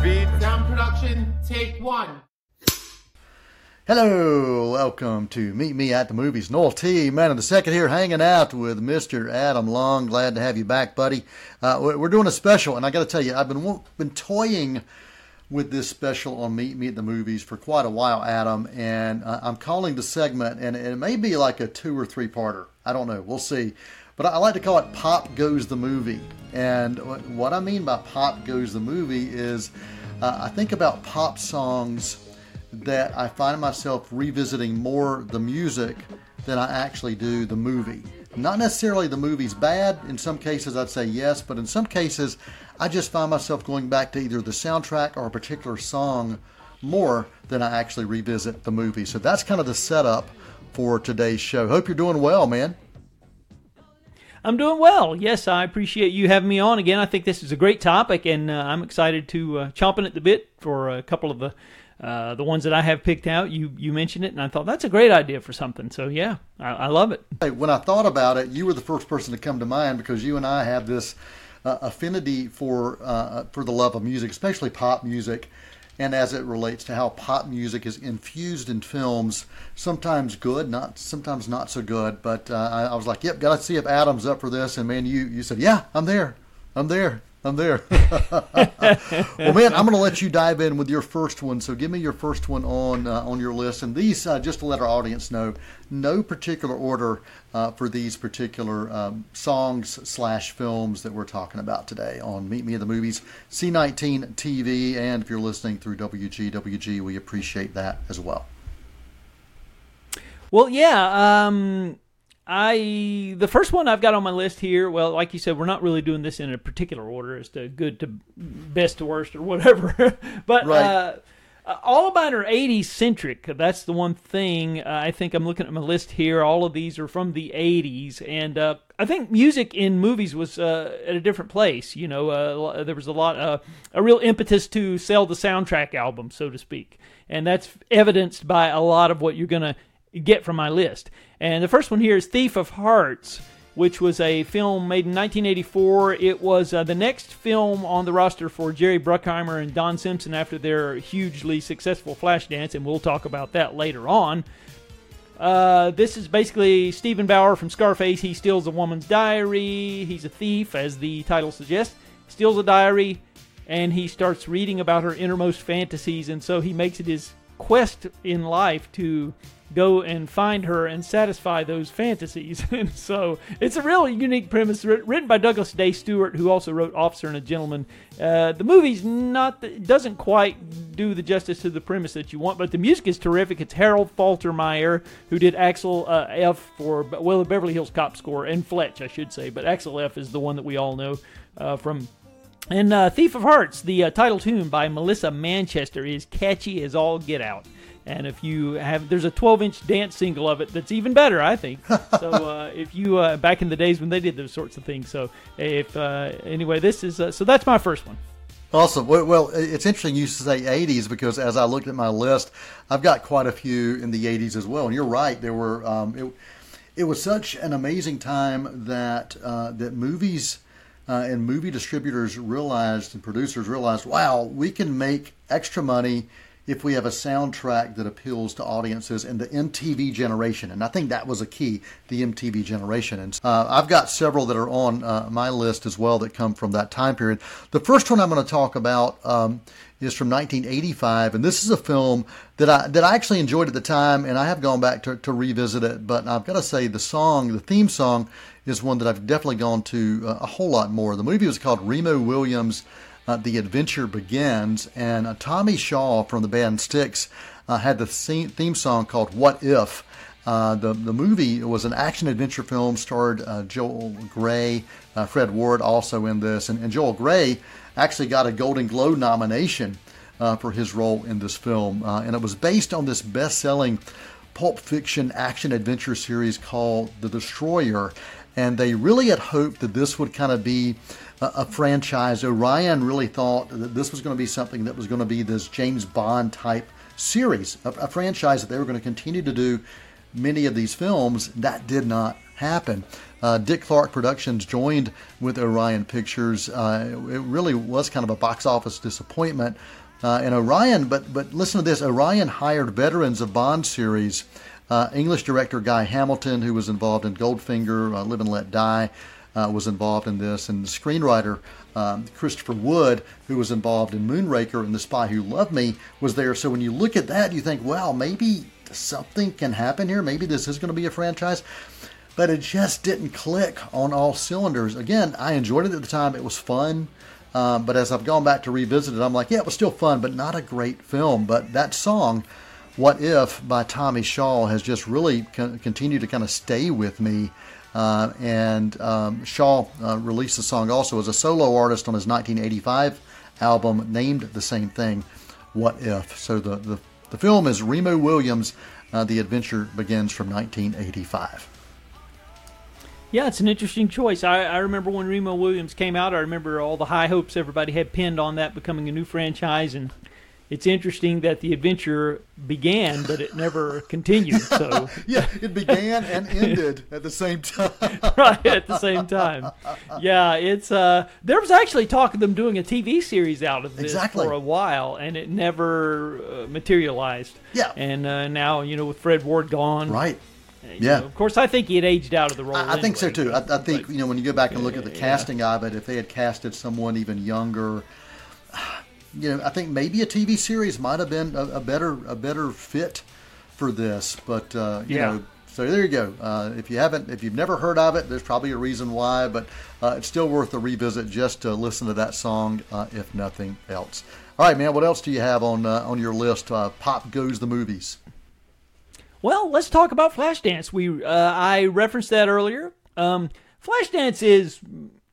speed. Sound production, take one. Hello, welcome to Meet Me at the Movies. Noel T, Manning the second here, hanging out with Mr. Adam Long. Glad to have you back, buddy. Uh, we're doing a special, and I got to tell you, I've been been toying with this special on Meet Me at the Movies for quite a while, Adam, and uh, I'm calling the segment, and it may be like a two or three parter. I don't know. We'll see. But I like to call it Pop Goes the Movie. And what I mean by Pop Goes the Movie is uh, I think about pop songs that I find myself revisiting more the music than I actually do the movie. Not necessarily the movie's bad. In some cases, I'd say yes, but in some cases, I just find myself going back to either the soundtrack or a particular song more than I actually revisit the movie. So that's kind of the setup for today's show. Hope you're doing well, man. I'm doing well. Yes, I appreciate you having me on again. I think this is a great topic, and uh, I'm excited to uh, chomping at the bit for a couple of the uh, the ones that I have picked out. You you mentioned it, and I thought that's a great idea for something. So yeah, I, I love it. Hey, when I thought about it, you were the first person to come to mind because you and I have this uh, affinity for uh, for the love of music, especially pop music and as it relates to how pop music is infused in films, sometimes good, not sometimes not so good. But uh, I, I, was like, "Yep, got to see if Adam's up for this." And man, you you said, "Yeah, I'm there, I'm there." I'm there. well, man, I'm going to let you dive in with your first one. So, give me your first one on uh, on your list, and these uh, just to let our audience know, no particular order uh, for these particular um, songs slash films that we're talking about today on Meet Me at the Movies, C19 TV, and if you're listening through WGWG, we appreciate that as well. Well, yeah. Um I the first one I've got on my list here. Well, like you said, we're not really doing this in a particular order as to good to best to worst or whatever. but right. uh, all of mine are 80s centric. That's the one thing uh, I think I'm looking at my list here. All of these are from the 80s, and uh, I think music in movies was uh, at a different place. You know, uh, there was a lot, uh, a real impetus to sell the soundtrack album, so to speak, and that's evidenced by a lot of what you're going to get from my list. And the first one here is Thief of Hearts, which was a film made in 1984. It was uh, the next film on the roster for Jerry Bruckheimer and Don Simpson after their hugely successful Flashdance, and we'll talk about that later on. Uh, this is basically Steven Bauer from Scarface. He steals a woman's diary. He's a thief, as the title suggests. Steals a diary, and he starts reading about her innermost fantasies, and so he makes it his quest in life to go and find her and satisfy those fantasies. and so it's a really unique premise written by Douglas Day Stewart, who also wrote Officer and a Gentleman. Uh, the movie's not doesn't quite do the justice to the premise that you want, but the music is terrific. It's Harold Faltermeyer who did Axel uh, F for well the Beverly Hills Cop score and Fletch, I should say, but Axel F is the one that we all know uh, from and uh, Thief of Hearts, the uh, title tune by Melissa Manchester, is catchy as all get out. And if you have, there's a 12 inch dance single of it that's even better, I think. so uh, if you, uh, back in the days when they did those sorts of things. So if, uh, anyway, this is, uh, so that's my first one. Awesome. Well, it's interesting you say 80s because as I looked at my list, I've got quite a few in the 80s as well. And you're right. There were, um, it, it was such an amazing time that, uh, that movies, uh, and movie distributors realized and producers realized, wow, we can make extra money if we have a soundtrack that appeals to audiences and the MTV generation. And I think that was a key, the MTV generation. And uh, I've got several that are on uh, my list as well that come from that time period. The first one I'm going to talk about um, is from 1985, and this is a film that I that I actually enjoyed at the time, and I have gone back to, to revisit it. But I've got to say, the song, the theme song, is one that I've definitely gone to uh, a whole lot more. The movie was called Remo Williams uh, The Adventure Begins. And uh, Tommy Shaw from the band Styx uh, had the theme song called What If. Uh, the, the movie was an action adventure film, starred uh, Joel Grey, uh, Fred Ward also in this. And, and, Joel Grey actually got a Golden Globe nomination for his role in this film. and it was based on this best selling pulp fiction action adventure series called The Destroyer. And they really had hoped that this would kind of be a, franchise. Orion really thought that this was going to be something that was going to be this James Bond type series, a, a franchise that they were going to continue to do many of these films. That did not happen. Uh, Dick Clark Productions joined with Orion Pictures. Uh, it really was kind of a box office disappointment. Uh, and Orion, but but listen to this: Orion hired veterans of Bond series, uh, English director Guy Hamilton, who was involved in Goldfinger, uh, Live and Let Die, uh, was involved in this, and the screenwriter um, Christopher Wood, who was involved in Moonraker and The Spy Who Loved Me, was there. So when you look at that, you think, well, maybe something can happen here. Maybe this is going to be a franchise but it just didn't click on all cylinders. Again, I enjoyed it at the time; it was fun. Um, but as I've gone back to revisit it, I'm like, yeah, it was still fun, but not a great film. But that song, "What If" by Tommy Shaw, has just really con- continued to kind of stay with me. Uh, and um, Shaw uh, released the song also as a solo artist on his 1985 album named the same thing, "What If." So the the, the film is Remo Williams. Uh, the adventure begins from 1985. Yeah, it's an interesting choice. I, I remember when Remo Williams came out, I remember all the high hopes everybody had pinned on that becoming a new franchise. And it's interesting that the adventure began, but it never continued. So yeah, it began and ended at the same time. right at the same time. Yeah, it's uh, there was actually talk of them doing a TV series out of this exactly. for a while, and it never uh, materialized. Yeah, and uh, now you know with Fred Ward gone, right yeah. Know, of course, I think he had aged out of the role. I, anyway, think so too. I, I, think but, you know when you go back and look at the casting yeah. of it, if they had casted someone even younger, you know, I think maybe a TV series might have been a, a better a better fit for this. But uh, you yeah. know, so there you go. Uh, if you haven't, if you've never heard of it, there's probably a reason why. But uh, it's still worth a revisit just to listen to that song, uh, if nothing else. All right, man. What else do you have on uh, on your list? Uh, Pop goes the movies. Well, let's talk about Flashdance. We uh, I referenced that earlier. Um, Flashdance is,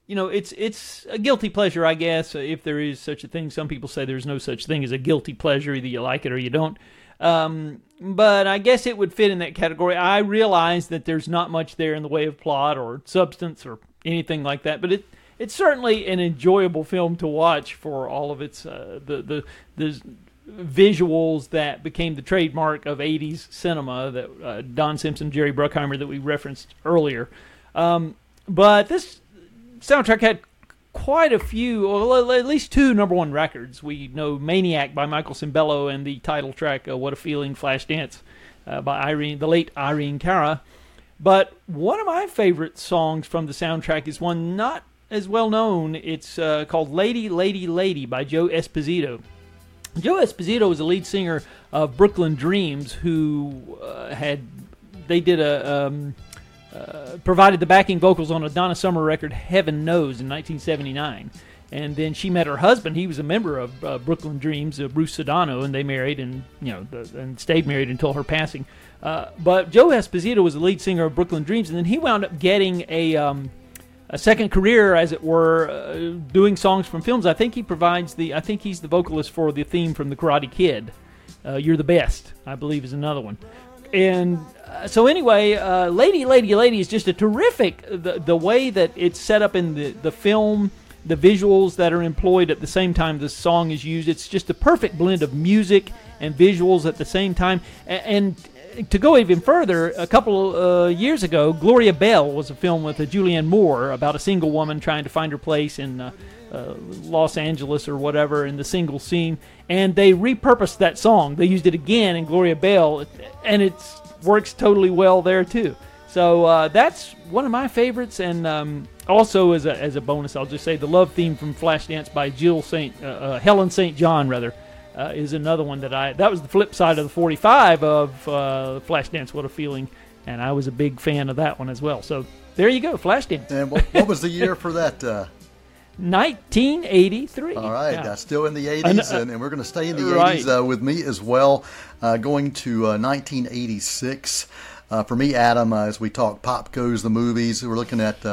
you know, it's it's a guilty pleasure, I guess, if there is such a thing. Some people say there's no such thing as a guilty pleasure. Either you like it or you don't. Um, but I guess it would fit in that category. I realize that there's not much there in the way of plot or substance or anything like that, but it it's certainly an enjoyable film to watch for all of its uh, the the the visuals that became the trademark of 80s cinema that uh, Don Simpson, Jerry Bruckheimer that we referenced earlier. Um, but this soundtrack had quite a few, well, at least two number one records. We know Maniac by Michael Sembello and the title track, uh, What a Feeling, Flashdance uh, by Irene, the late Irene Cara. But one of my favorite songs from the soundtrack is one not as well known. It's uh, called Lady, Lady, Lady by Joe Esposito. Joe Esposito was the lead singer of Brooklyn Dreams, who uh, had they did a um, uh, provided the backing vocals on a Donna Summer record, Heaven Knows, in 1979. And then she met her husband. He was a member of uh, Brooklyn Dreams, uh, Bruce Sudano, and they married and you know the, and stayed married until her passing. Uh, but Joe Esposito was the lead singer of Brooklyn Dreams, and then he wound up getting a um, a second career, as it were, uh, doing songs from films. I think he provides the. I think he's the vocalist for the theme from The Karate Kid. You're the best, I believe, is another one. And so, anyway, uh, Lady, Lady, Lady is just a terrific. The the way that it's set up in the the film, the visuals that are employed at the same time the song is used. It's just a perfect blend of music and visuals at the same time. and, and to go even further, a couple uh, years ago, Gloria Bell was a film with uh, Julianne Moore about a single woman trying to find her place in uh, uh, Los Angeles or whatever in the single scene, and they repurposed that song. They used it again in Gloria Bell, and it works totally well there too. So uh, that's one of my favorites, and um, also as a, as a bonus, I'll just say the love theme from Flashdance by Jill Saint uh, Helen St. John rather uh, is another one that I. That was the flip side of the 45 of uh, Flashdance. What a feeling! And I was a big fan of that one as well. So there you go, Flashdance. And what, what was the year for that? Uh... 1983. All right, yeah. still in the 80s, uh, and, and, we're going to stay in the right. 80s uh, with me as well. Uh, going to 1986. for me, Adam, as we talk Pop Goes the Movies, we're looking at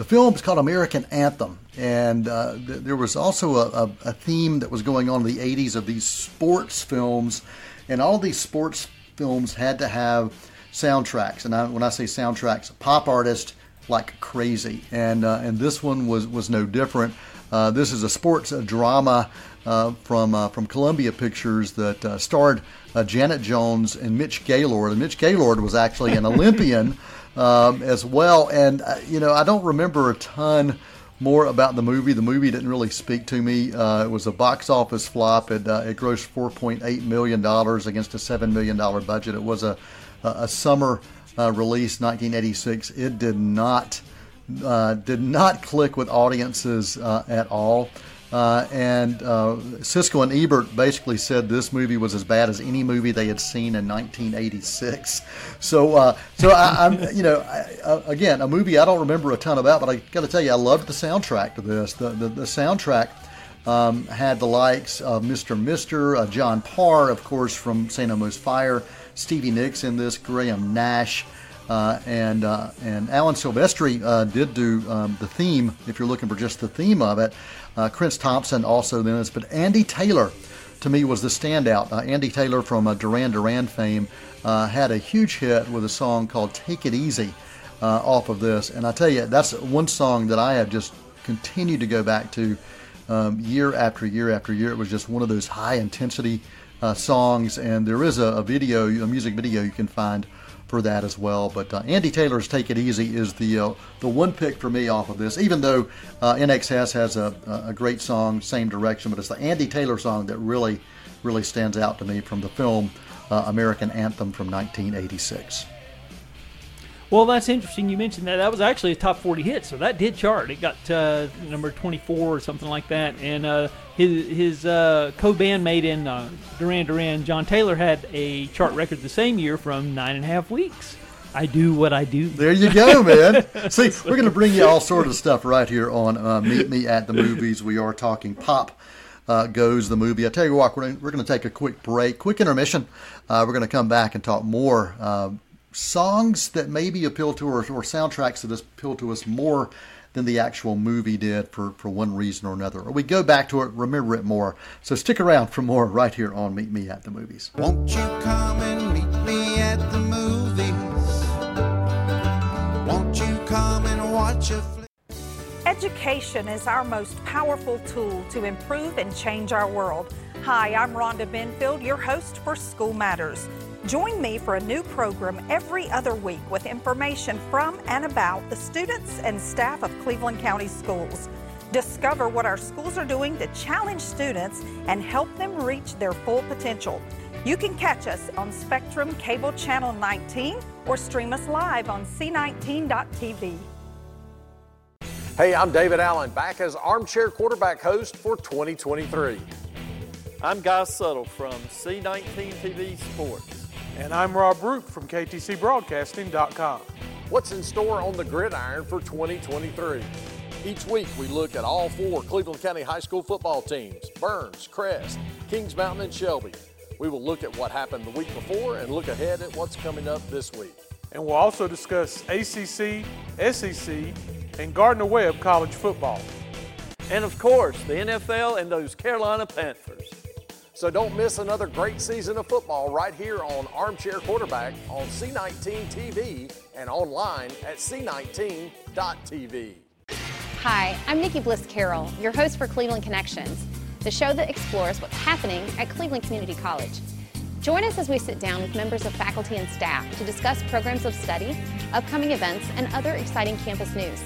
the film is called American Anthem, and uh, th- there was also a, a, a, theme that was going on in the 80s of these sports films, and all these sports films had to have soundtracks. And I, when I say soundtracks, pop artist like crazy, and uh, and this one was was no different. Uh, this is a sports drama uh, from uh, from Columbia Pictures that uh, starred uh, Janet Jones and Mitch Gaylord. And Mitch Gaylord was actually an Olympian um, as well. And you know, I don't remember a ton more about the movie. The movie didn't really speak to me. Uh, it was a box office flop. It, uh, it grossed $4.8 million against a $7 million budget. It was a, a summer uh, release, 1986. It did not uh, did not click with audiences uh, at all. Uh, and uh, Siskel and Ebert basically said this movie was as bad as any movie they had seen in 1986. So, uh, so I, am you know, I, uh, again, a movie I don't remember a ton about, but I got to tell you, I loved the soundtrack to this. The the, the soundtrack um, had the likes of Mr. Mister, uh, John Parr, of course, from St. Elmo's Fire, Stevie Nicks in this, Graham Nash. Uh, and uh, and Alan Silvestri uh, did do um, the theme. If you're looking for just the theme of it, uh, Chris Thompson also then is, but Andy Taylor to me was the standout. Uh, Andy Taylor from uh, Duran Duran fame had a huge hit with a song called "Take It Easy" off of this, and I tell you that's one song that I have just continued to go back to um, year after year after year. It was just one of those high intensity songs, and there is a, a video, a music video you can find for that as well. But uh, Andy Taylor's "Take It Easy" is the uh, the one pick for me off of this. Even though uh, INXS has a, a great song, same direction, but it's the Andy Taylor song that really really stands out to me from the film uh, American Anthem from 1986. Well, that's interesting. You mentioned that. That was actually a top 40 hit, so that did chart. It got uh, number 24 or something like that. And uh, his his uh, co-bandmate in uh, Duran Duran, John Taylor, had a chart record the same year from nine and a half weeks. I do what I do. There you go, man. See, we're going to bring you all sort of stuff right here on uh, Meet Me at the Movies. We are talking pop. Uh, goes the movie. I tell you what, we're, we're going to take a quick break, quick intermission. Uh, we're going to come back and talk more uh, songs that maybe appeal to us or soundtracks that appeal to us more than the actual movie did for, for one reason or another. Or we go back to it, remember it more. So stick around for more right here on Meet Me at the Movies. Won't you come and meet me at the movies? Won't you come and watch a flick? Education is our most powerful tool to improve and change our world. Hi, I'm Rhonda Benfield, your host for School Matters. Join me for a new program every other week with information from and about the students and staff of Cleveland County Schools. Discover what our schools are doing to challenge students and help them reach their full potential. You can catch us on Spectrum Cable Channel 19 or stream us live on C19.tv. Hey, I'm David Allen, back as armchair quarterback host for 2023. I'm Guy Suttle from C19 TV Sports. And I'm Rob Roop from KTCBroadcasting.com. What's in store on the gridiron for 2023? Each week we look at all four Cleveland County High School football teams Burns, Crest, Kings Mountain, and Shelby. We will look at what happened the week before and look ahead at what's coming up this week. And we'll also discuss ACC, SEC, and Gardner Webb college football. And of course, the NFL and those Carolina Panthers. So don't miss another great season of football right here on Armchair Quarterback on C19 TV and online at c19.tv. Hi, I'm Nikki Bliss Carroll, your host for Cleveland Connections, the show that explores what's happening at Cleveland Community College. Join us as we sit down with members of faculty and staff to discuss programs of study, upcoming events, and other exciting campus news.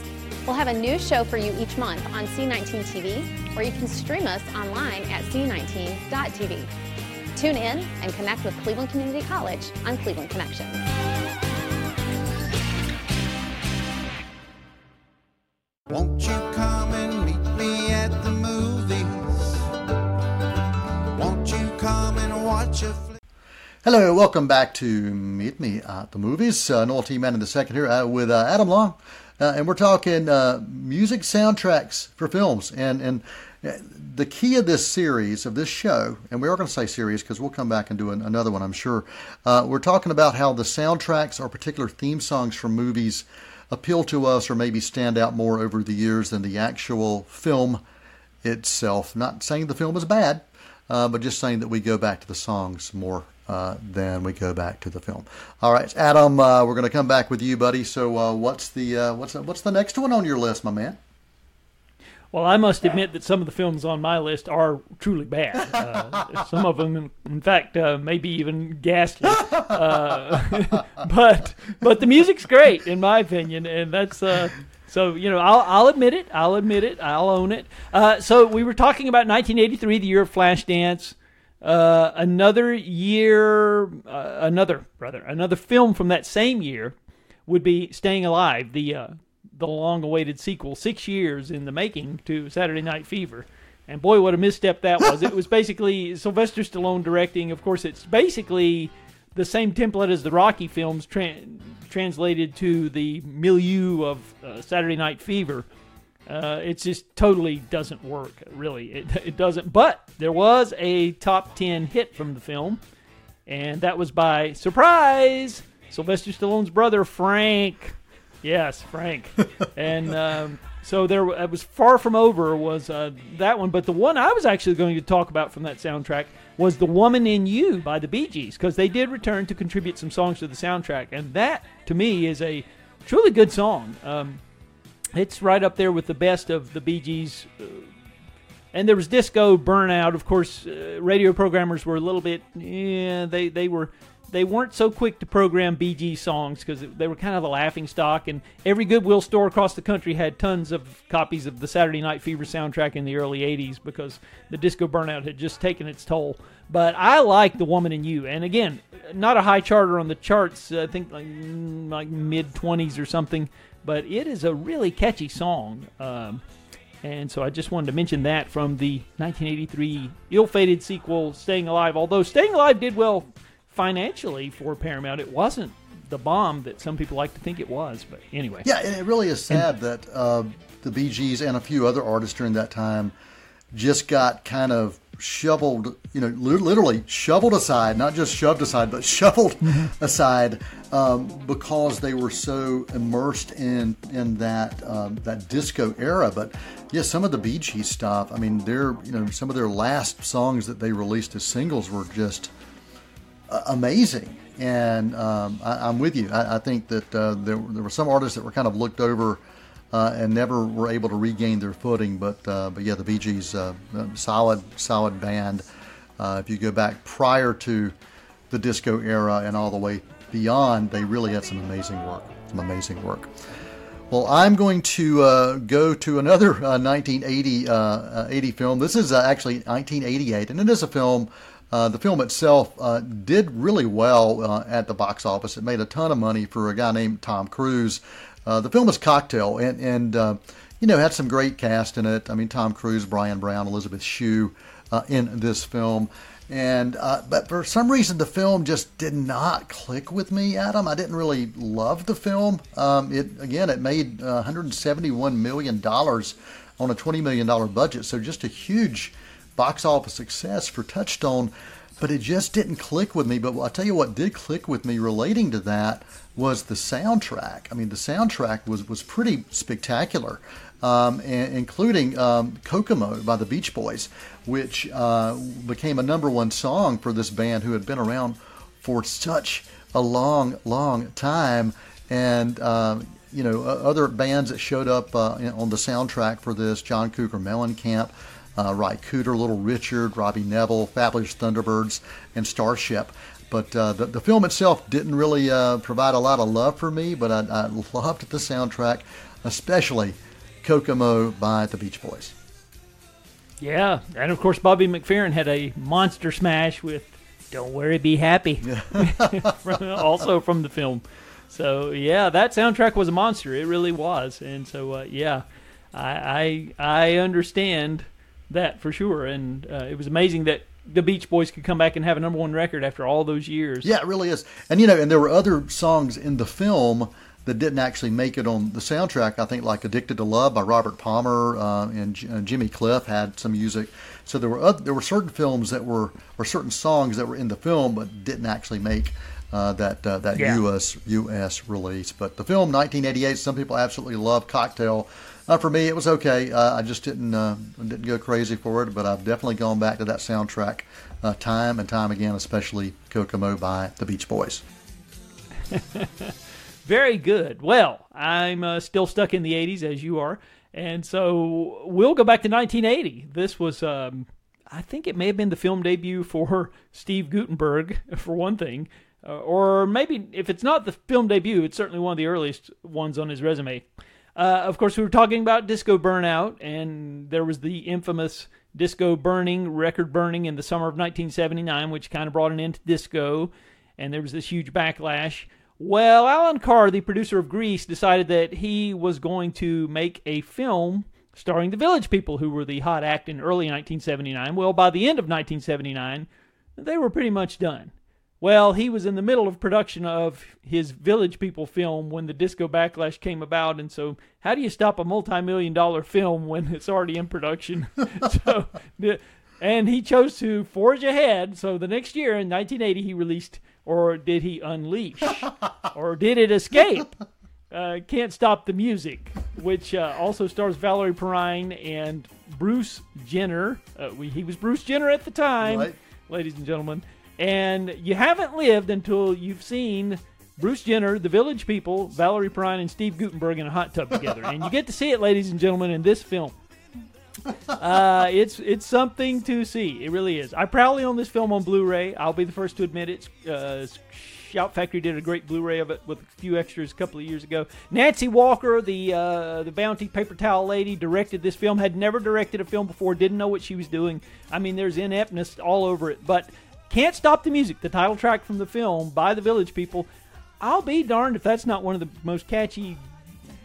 We'll have a new show for you each month on C19 TV, or you can stream us online at c19.tv. Tune in and connect with Cleveland Community College on Cleveland Connections. Won't you come and meet me at the movies? Won't you come and watch a flick? Hello, welcome back to Meet Me at the Movies. Uh, Noel T. Manning the second here uh, with uh, Adam Long. Uh, and we're talking uh, music soundtracks for films. And, and uh, the key of this series, of this show, and we are going to say series because we'll come back and do an, another one, I'm sure. Uh, we're talking about how the soundtracks or particular theme songs from movies appeal to us or maybe stand out more over the years than the actual film itself. Not saying the film is bad, uh, but just saying that we go back to the songs more uh, than we go back to the film. All right, Adam, uh, we're going to come back with you, buddy. So, uh, what's the uh, what's what's the next one on your list, my man? Well, I must admit that some of the films on my list are truly bad. Uh, some of them, in, fact, uh, maybe even ghastly. Uh, but but the music's great, in my opinion, and that's uh, so you know I'll I'll admit it. I'll admit it. I'll own it. Uh, so we were talking about 1983, the year of Flashdance. Uh, another year, another brother, another film from that same year would be Staying Alive, the the long-awaited sequel, six years in the making to Saturday Night Fever. And boy, what a misstep that was! it was basically Sylvester Stallone directing. Of course, it's basically the same template as the Rocky films, tra- translated to the milieu of uh, Saturday Night Fever. Uh, it just totally doesn't work, really. It, it doesn't. But there was a top 10 hit from the film, and that was by surprise Sylvester Stallone's brother, Frank. Yes, Frank. and um, so there, it was far from over. Was uh, that one? But the one I was actually going to talk about from that soundtrack was "The Woman in You" by the Bee Gees, because they did return to contribute some songs to the soundtrack, and that to me is a truly good song. Um, it's right up there with the best of the Bee Gees. Uh, and there was disco burnout. Of course, uh, radio programmers were a little bit, yeah, they, they were they weren't so quick to program Bee Gee songs because they were kind of a laughing stock. And every Goodwill store across the country had tons of copies of the Saturday Night Fever soundtrack in the early 80s because the disco burnout had just taken its toll. But I like The Woman in You. And again, not a high charter on the charts, I think like, mm, like mid 20s or something. But it is a really catchy song. Um, and so I just wanted to mention that from the 1983 ill fated sequel, Staying Alive. Although Staying Alive did well financially for Paramount, it wasn't the bomb that some people like to think it was. But anyway, yeah, and it really is sad and, that uh, the Gees and a few other artists during that time just got kind of shoveled, you know, literally shoveled aside, not just shoved aside, but shoveled mm-hmm. aside um, because they were so immersed in in that um, that disco era. But yeah, some of the Bee Gees stuff. I mean, their you know some of their last songs that they released as singles were just amazing. And um, I, am with you. I, I think that uh, there, there were some artists that were kind of looked over uh, and never were able to regain their footing. But uh, but yeah, the Bee Gees, uh, solid solid band. Uh, if you go back prior to the disco era and all the way beyond, they really had some amazing work. Some amazing work. Well, I'm going to uh, go to another 1980 80 film. This is actually 1988, and it is a film uh, the film itself uh, did really well uh, at the box office. It made a ton of money for a guy named Tom Cruise. Uh, the film is Cocktail, and, and uh, you know had some great cast in it. I mean, Tom Cruise, Bryan Brown, Elizabeth Shue in this film. And but for some reason, the film just did not click with me, Adam. I didn't really love the film. Um, it again, it made 171 million dollars on a 20 million dollar budget, so just a huge box office success for Touchstone, but it just didn't click with me. But I'll tell you what did click with me relating to that was the soundtrack. I mean, the soundtrack was, was pretty spectacular, um, and, including um, Kokomo by the Beach Boys, which uh, became a number one song for this band who had been around for such a long, long time. And, uh, you know, other bands that showed up uh, on the soundtrack for this John Cougar Mellencamp uh, Ry Cooder, Little Richard, Robbie Nevil, Fabulous Thunderbirds, and Starship. But uh, the, the film itself didn't really uh, provide a lot of love for me, but I, I loved the soundtrack, especially Kokomo by the Beach Boys. Yeah, and of course Bobby McFerrin had a monster smash with "Don't Worry, Be Happy," also from the film. So yeah, that soundtrack was a monster. It really was, and so uh, yeah, I, I I understand that for sure. And uh, it was amazing that the Beach Boys could come back and have a number one record after all those years. Yeah, it really is. And you know, and there were other songs in the film that didn't actually make it on the soundtrack. I think like "Addicted to Love" by Robert Palmer uh, and uh, Jimmy Cliff had some music. So there were other, there were certain films that were or certain songs that were in the film but didn't actually make uh, that uh, that yeah. U.S. U.S. release. But the film 1988, some people absolutely love Cocktail. Uh, for me, it was okay. Uh, I just didn't uh, didn't go crazy for it, but I've definitely gone back to that soundtrack uh, time and time again, especially Kokomo by the Beach Boys. Very good. Well, I'm uh, still stuck in the 80s as you are. And so we'll go back to 1980. This was, um, I think it may have been the film debut for Steve Guttenberg, for one thing. Uh, or maybe if it's not the film debut, it's certainly one of the earliest ones on his resume. Uh, of course, we were talking about disco burnout, and there was the infamous disco burning, record burning in the summer of 1979, which kind of brought an end to disco, and there was this huge backlash. Well, Allan Carr, the producer of Grease, decided that he was going to make a film starring the Village People, who were the hot act in early 1979. Well, by the end of 1979, they were pretty much done. Well, he was in the middle of production of his Village People film when the disco backlash came about, and so how do you stop a multi-million dollar film when it's already in production? so, and he chose to forge ahead. So the next year, in 1980, he released or did he unleash? or did it escape? Uh, Can't Stop the Music, which uh, also stars Valerie Perrine and Bruce Jenner. Uh, we, he was Bruce Jenner at the time, right. ladies and gentlemen. And you haven't lived until you've seen Bruce Jenner, the Village People, Valerie Perrine, and Steve Guttenberg in a hot tub together. and you get to see it, ladies and gentlemen, in this film. uh, it's it's something to see. It really is. I proudly own this film on Blu-ray. I'll be the first to admit it. Uh, Shout Factory did a great Blu-ray of it with a few extras a couple of years ago. Nancy Walker, the uh, the Bounty paper towel lady, directed this film. Had never directed a film before. Didn't know what she was doing. I mean, there's ineptness all over it. But can't stop the music. The title track from the film by the Village People. I'll be darned if that's not one of the most catchy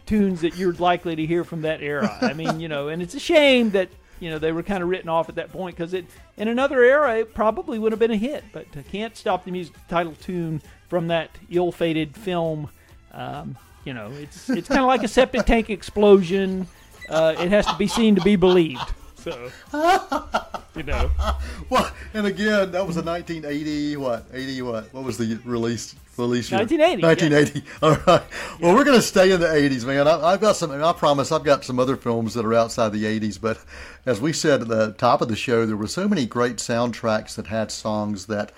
tunes that you're likely to hear from that era. I mean, you know, and it's a shame that you know they were kind of written off at that point because it in another era it probably would have been a hit. But uh, can't stop the music title tune from that ill-fated film. Um, you know, it's it's kind of like a septic tank explosion. Uh, it has to be seen to be believed. So, you know. Well, and again, that was a 1980, what, 80, what? What was the release? Release year? 1980. 1980. Yeah. All right. Well, yeah. we're going to stay in the 80s, man. I, have got some, I promise I've got some other films that are outside the 80s, but as we said at the top of the show, there were so many great soundtracks that had songs that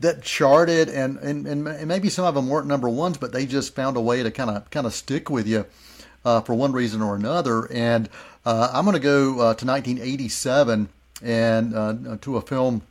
that charted and, and, and maybe some of them weren't number ones, but they just found a way to kind of kind of stick with you uh, for one reason or another. And uh, I'm going to go uh, to 1987 and uh, to a film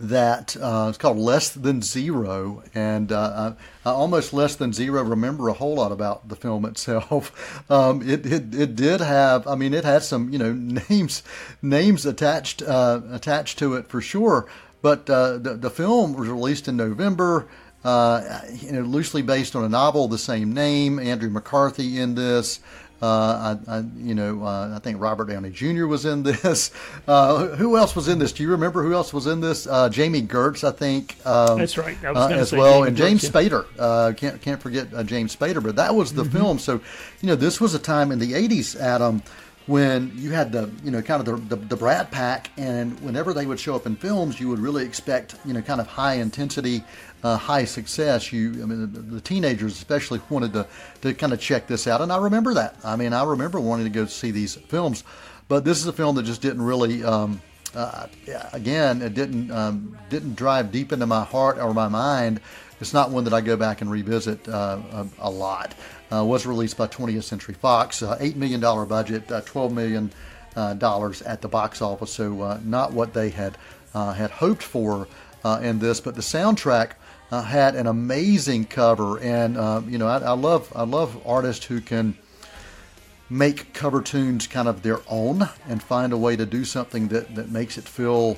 that uh, it's called Less Than Zero, and uh, I, I almost Less Than Zero remember a whole lot about the film itself. Um, it, it it did have, I mean, it had some you know names names attached uh, attached to it for sure. But uh, the the film was released in November. Uh, you know, loosely based on a novel the same name. Andrew McCarthy in this. Uh, I, I, you know, uh, I think Robert Downey Jr. was in this. Uh, who else was in this? Do you remember who else was in this? Uh, Jami Gertz, I think. Um, That's right. Uh, as well, Jamie and James Gertz, Spader. Uh, can't can't forget James Spader. But that was the mm-hmm. film. So, you know, this was a time in the '80s, Adam, when you had the you know kind of the, the, the Brat Pack, and whenever they would show up in films, you would really expect you know kind of high intensity uh, high success, you I mean the, teenagers especially wanted to to kind of check this out, and I remember that. I mean, I remember wanting to go see these films, but this is a film that just didn't really. Um, uh, again, it didn't um, didn't drive deep into my heart or my mind. It's not one that I go back and revisit uh, a, a, lot. Uh, was released by 20th Century Fox, uh, eight million dollar budget, uh, 12 million dollars at the box office. So not what they had had hoped for in this, but the soundtrack uh, had an amazing cover, and uh, you know I, I, love I love artists who can make cover tunes kind of their own and find a way to do something that, that makes it feel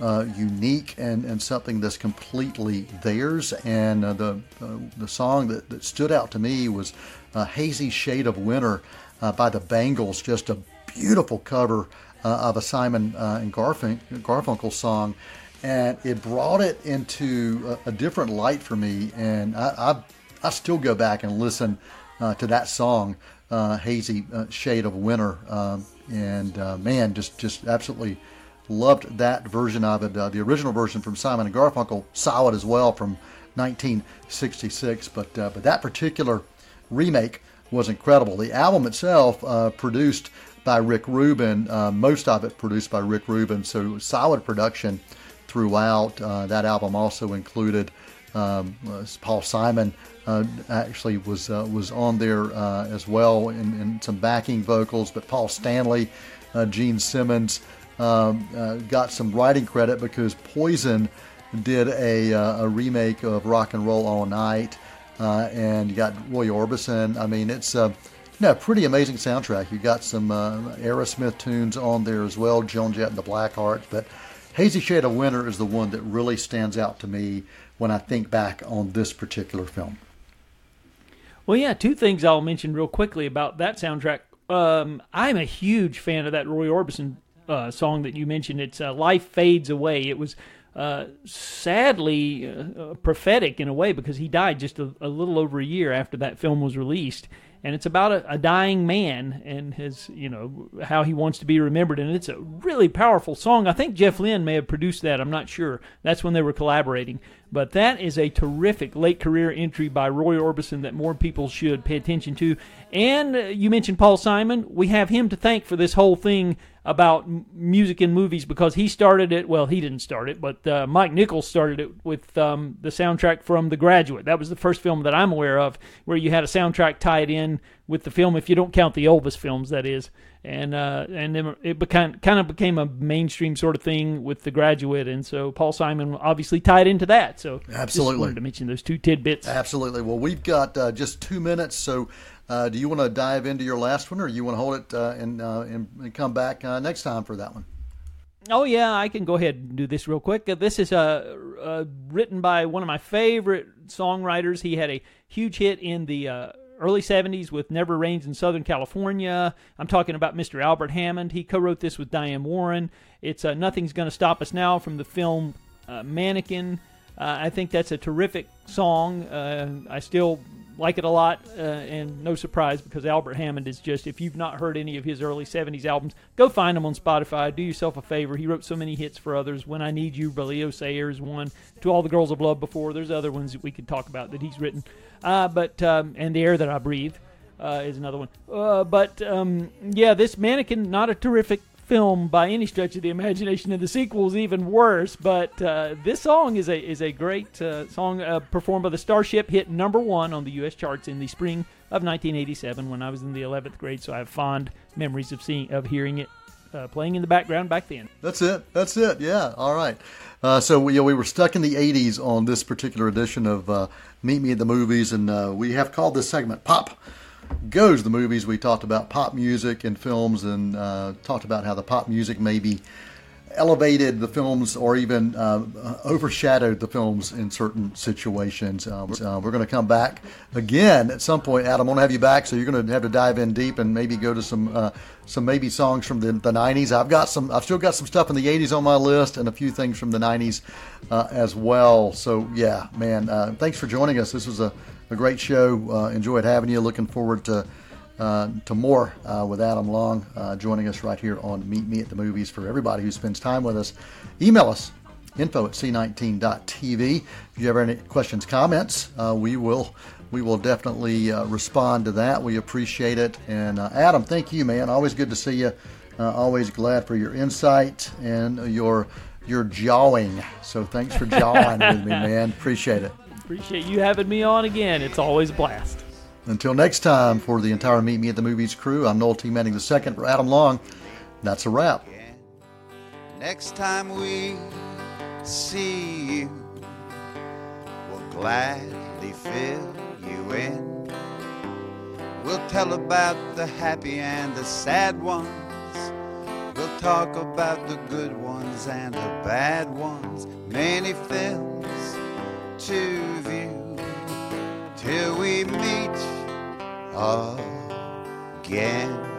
uh, unique and, and something that's completely theirs. And uh, the uh, the song that, that stood out to me was A "Hazy Shade of Winter" uh, by the Bangles, just a beautiful cover of a Simon and Garfun- Garfunkel song and it brought it into a, a different light for me. And I, I, I still go back and listen uh, to that song, uh, "Hazy uh, Shade of Winter," um, and uh, man, just just absolutely loved that version of it. Uh, the original version from Simon and Garfunkel, solid as well from 1966, but but that particular remake was incredible. The album itself, uh, produced by Rick Rubin, uh, most of it produced by Rick Rubin, so solid production throughout. Uh, that album also included um, uh, Paul Simon uh, actually was uh, was on there uh, as well in, in, some backing vocals, but Paul Stanley, uh, Gene Simmons um, uh, got some writing credit because Poison did a, a remake of Rock and Roll All Night, and you got Roy Orbison. I mean, it's a no, pretty amazing soundtrack. You got some Aerosmith tunes on there as well, Joan Jett and the Blackhearts, but Hazy Shade of Winter is the one that really stands out to me when I think back on this particular film. Well, yeah, two things I'll mention real quickly about that soundtrack. Um, I'm a huge fan of that Roy Orbison uh, song that you mentioned. It's uh, "Life Fades Away." It was uh, sadly uh, prophetic in a way because he died just a, a, little over a year after that film was released, and it's about a, a, dying man and his you know how he wants to be remembered. And it's a really powerful song. I think jeff lynne may have produced that. I'm not sure. That's when they were collaborating but that is a terrific late career entry by roy orbison that more people should pay attention to and uh, you mentioned paul simon we have him to thank for this whole thing about music and movies because he started it. Well, he didn't start it, but uh, Mike Nichols started it with um, the soundtrack from The Graduate. That was the first film that I'm aware of where you had a soundtrack tied in with the film, if you don't count the Elvis films, that is. And uh, and then it became kind of became a mainstream sort of thing with The Graduate, and so Paul Simon obviously tied into that. So absolutely just wanted to mention those two tidbits. Absolutely. Well, we've got uh, just two minutes, so uh, do you want to dive into your last one, or you want to hold it uh, and, uh, and, come back uh, next time for that one? Oh yeah, I can go ahead and do this real quick. Uh, this is uh, written by one of my favorite songwriters. He had a huge hit in the early 70s with Never Rains in Southern California. I'm talking about Mr. Albert Hammond. He co-wrote this with Diane Warren. It's uh, Nothing's Gonna Stop Us Now from the film uh, Mannequin. Uh, I think that's a terrific song. I still like it a lot, uh, and no surprise because Albert Hammond is just, if you've not heard any of his early 70s albums, go find them on Spotify. Do yourself a favor. He wrote so many hits for others. When I Need You, Leo Sayers one. To All the Girls I've Loved before. There's other ones that we could talk about that he's written. Uh, but, um, and The Air That I Breathe. Uh, is another one. Uh, but um, yeah, this mannequin, not a terrific film by any stretch of the imagination, and the sequel is even worse. But uh, this song is a is a great uh, song uh, performed by the Starship, hit number one on the U.S. charts in the spring of 1987 when I was in the 11th grade. So I have fond memories of seeing of hearing it. Uh, playing in the background back then. That's it. That's it. Yeah. All right. Uh, so we, you know, we were stuck in the 80s on this particular edition of uh, Meet Me at the Movies, and we have called this segment Pop goes the movies. We talked about pop music and films and uh, talked about how the pop music maybe elevated the films or even uh, overshadowed the films in certain situations. Uh, uh we're going to come back again at some point. Adam, I want to have you back, so you're going to have to dive in deep and maybe go to some uh, some maybe songs from the, the 90s. I've got some. I've still got some stuff in the 80s on my list and a few things from the 90s uh, as well. So yeah, man, thanks for joining us. This was a a great show. Uh, enjoyed having you. Looking forward to uh, to more uh, with Adam Long uh, joining us right here on Meet Me at the Movies. For everybody who spends time with us, email us info at c19.tv. If you have any questions, comments, uh, we will we will definitely uh, respond to that. We appreciate it. And Adam, thank you, man. Always good to see you. always glad for your insight and your your jawing. So thanks for jawing with me, man. Appreciate it. Appreciate you having me on again. It's always a blast. Until next time, for the entire Meet Me at the Movies crew, I'm Noel T. Manning II for Adam Long. That's a wrap. Next time we see you, we'll gladly fill you in. We'll tell about the happy and the sad ones. We'll talk about the good ones and the bad ones. Many films to view till we meet again.